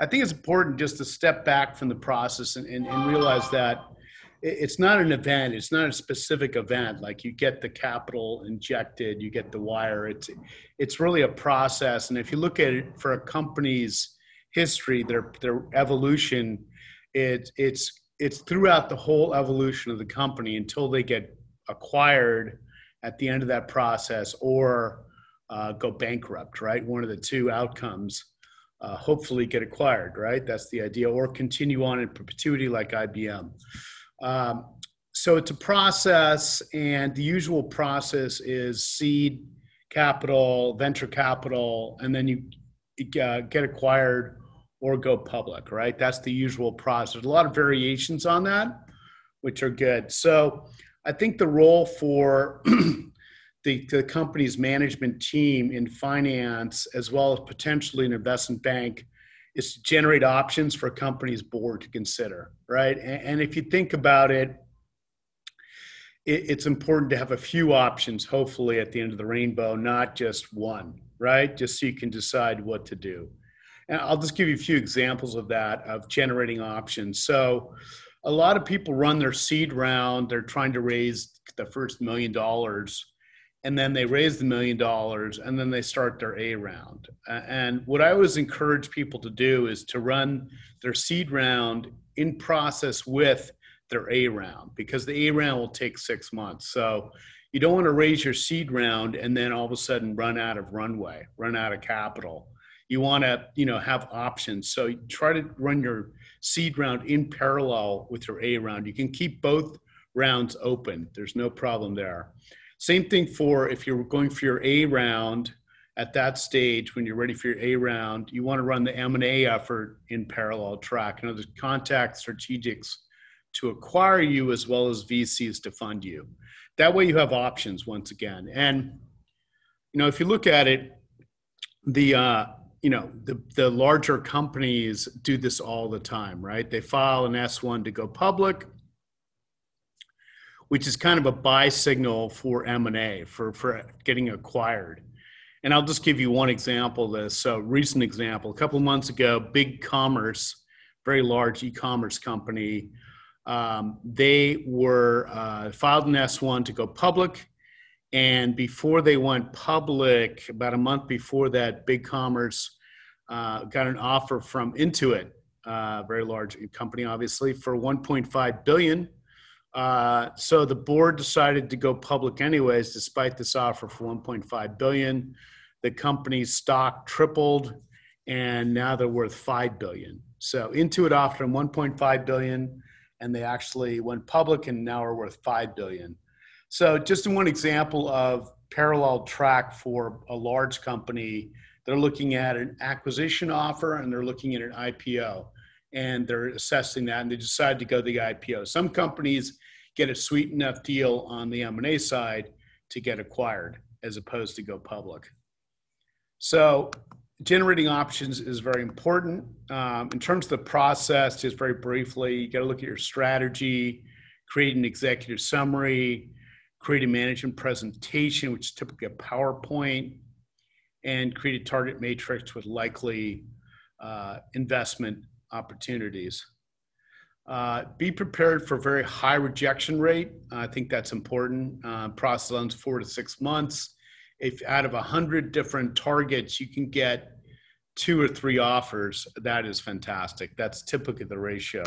I think it's important just to step back from the process and, and, and realize that it's not an event it's not a specific event. Like you get the capital injected you get the wire. It's it's really a process. And if you look at it for a company's history their their evolution it, it's it's throughout the whole evolution of the company until they get acquired at the end of that process or uh, go bankrupt right? One of the two outcomes uh, hopefully get acquired right that's the idea or continue on in perpetuity like ibm um, so it's a process, and the usual process is seed capital, venture capital, and then you uh, get acquired or go public, right? That's the usual process. There's a lot of variations on that, which are good. So I think the role for the, the company's management team in finance, as well as potentially an investment bank, is to generate options for a company's board to consider, right? And, and if you think about it, it, it's important to have a few options, hopefully, at the end of the rainbow, not just one, right? Just so you can decide what to do. And I'll just give you a few examples of that, of generating options. So, a lot of people run their seed round, they're trying to raise the first million dollars and then they raise the million dollars and then they start their A round. And what I always encourage people to do is to run their seed round in process with their A round because the A round will take six months. So you don't want to raise your seed round and then all of a sudden run out of runway, run out of capital. You want to, you know, have options. So try to run your seed round in parallel with your A round. You can keep both rounds open. There's no problem there. Same thing for if you're going for your A round at that stage when you're ready for your A round, you want to run the M&A effort in parallel track. In other words, contact strategics to acquire you as well as VCs to fund you. That way you have options once again. And you know, if you look at it, the uh, you know the the larger companies do this all the time, right? They file an S1 to go public which is kind of a buy signal for M&A, for, for getting acquired. And I'll just give you one example of this. So, recent example, a couple of months ago, BigCommerce, very large e-commerce company, um, they were uh, filed an S1 to go public. And before they went public, about a month before that, BigCommerce uh, got an offer from Intuit, uh, very large company, obviously, for 1.5 billion uh, so the board decided to go public anyways, despite this offer for 1.5 billion. The company's stock tripled, and now they're worth 5 billion. So Intuit offered them 1.5 billion, and they actually went public, and now are worth 5 billion. So just one example of parallel track for a large company. They're looking at an acquisition offer, and they're looking at an IPO and they're assessing that and they decide to go the IPO. Some companies get a sweet enough deal on the M&A side to get acquired as opposed to go public. So generating options is very important. Um, in terms of the process, just very briefly, you got to look at your strategy, create an executive summary, create a management presentation, which is typically a PowerPoint, and create a target matrix with likely uh, investment opportunities. Uh, be prepared for very high rejection rate. I think that's important. Uh, process runs four to six months. If out of a hundred different targets, you can get two or three offers, that is fantastic. That's typically the ratio.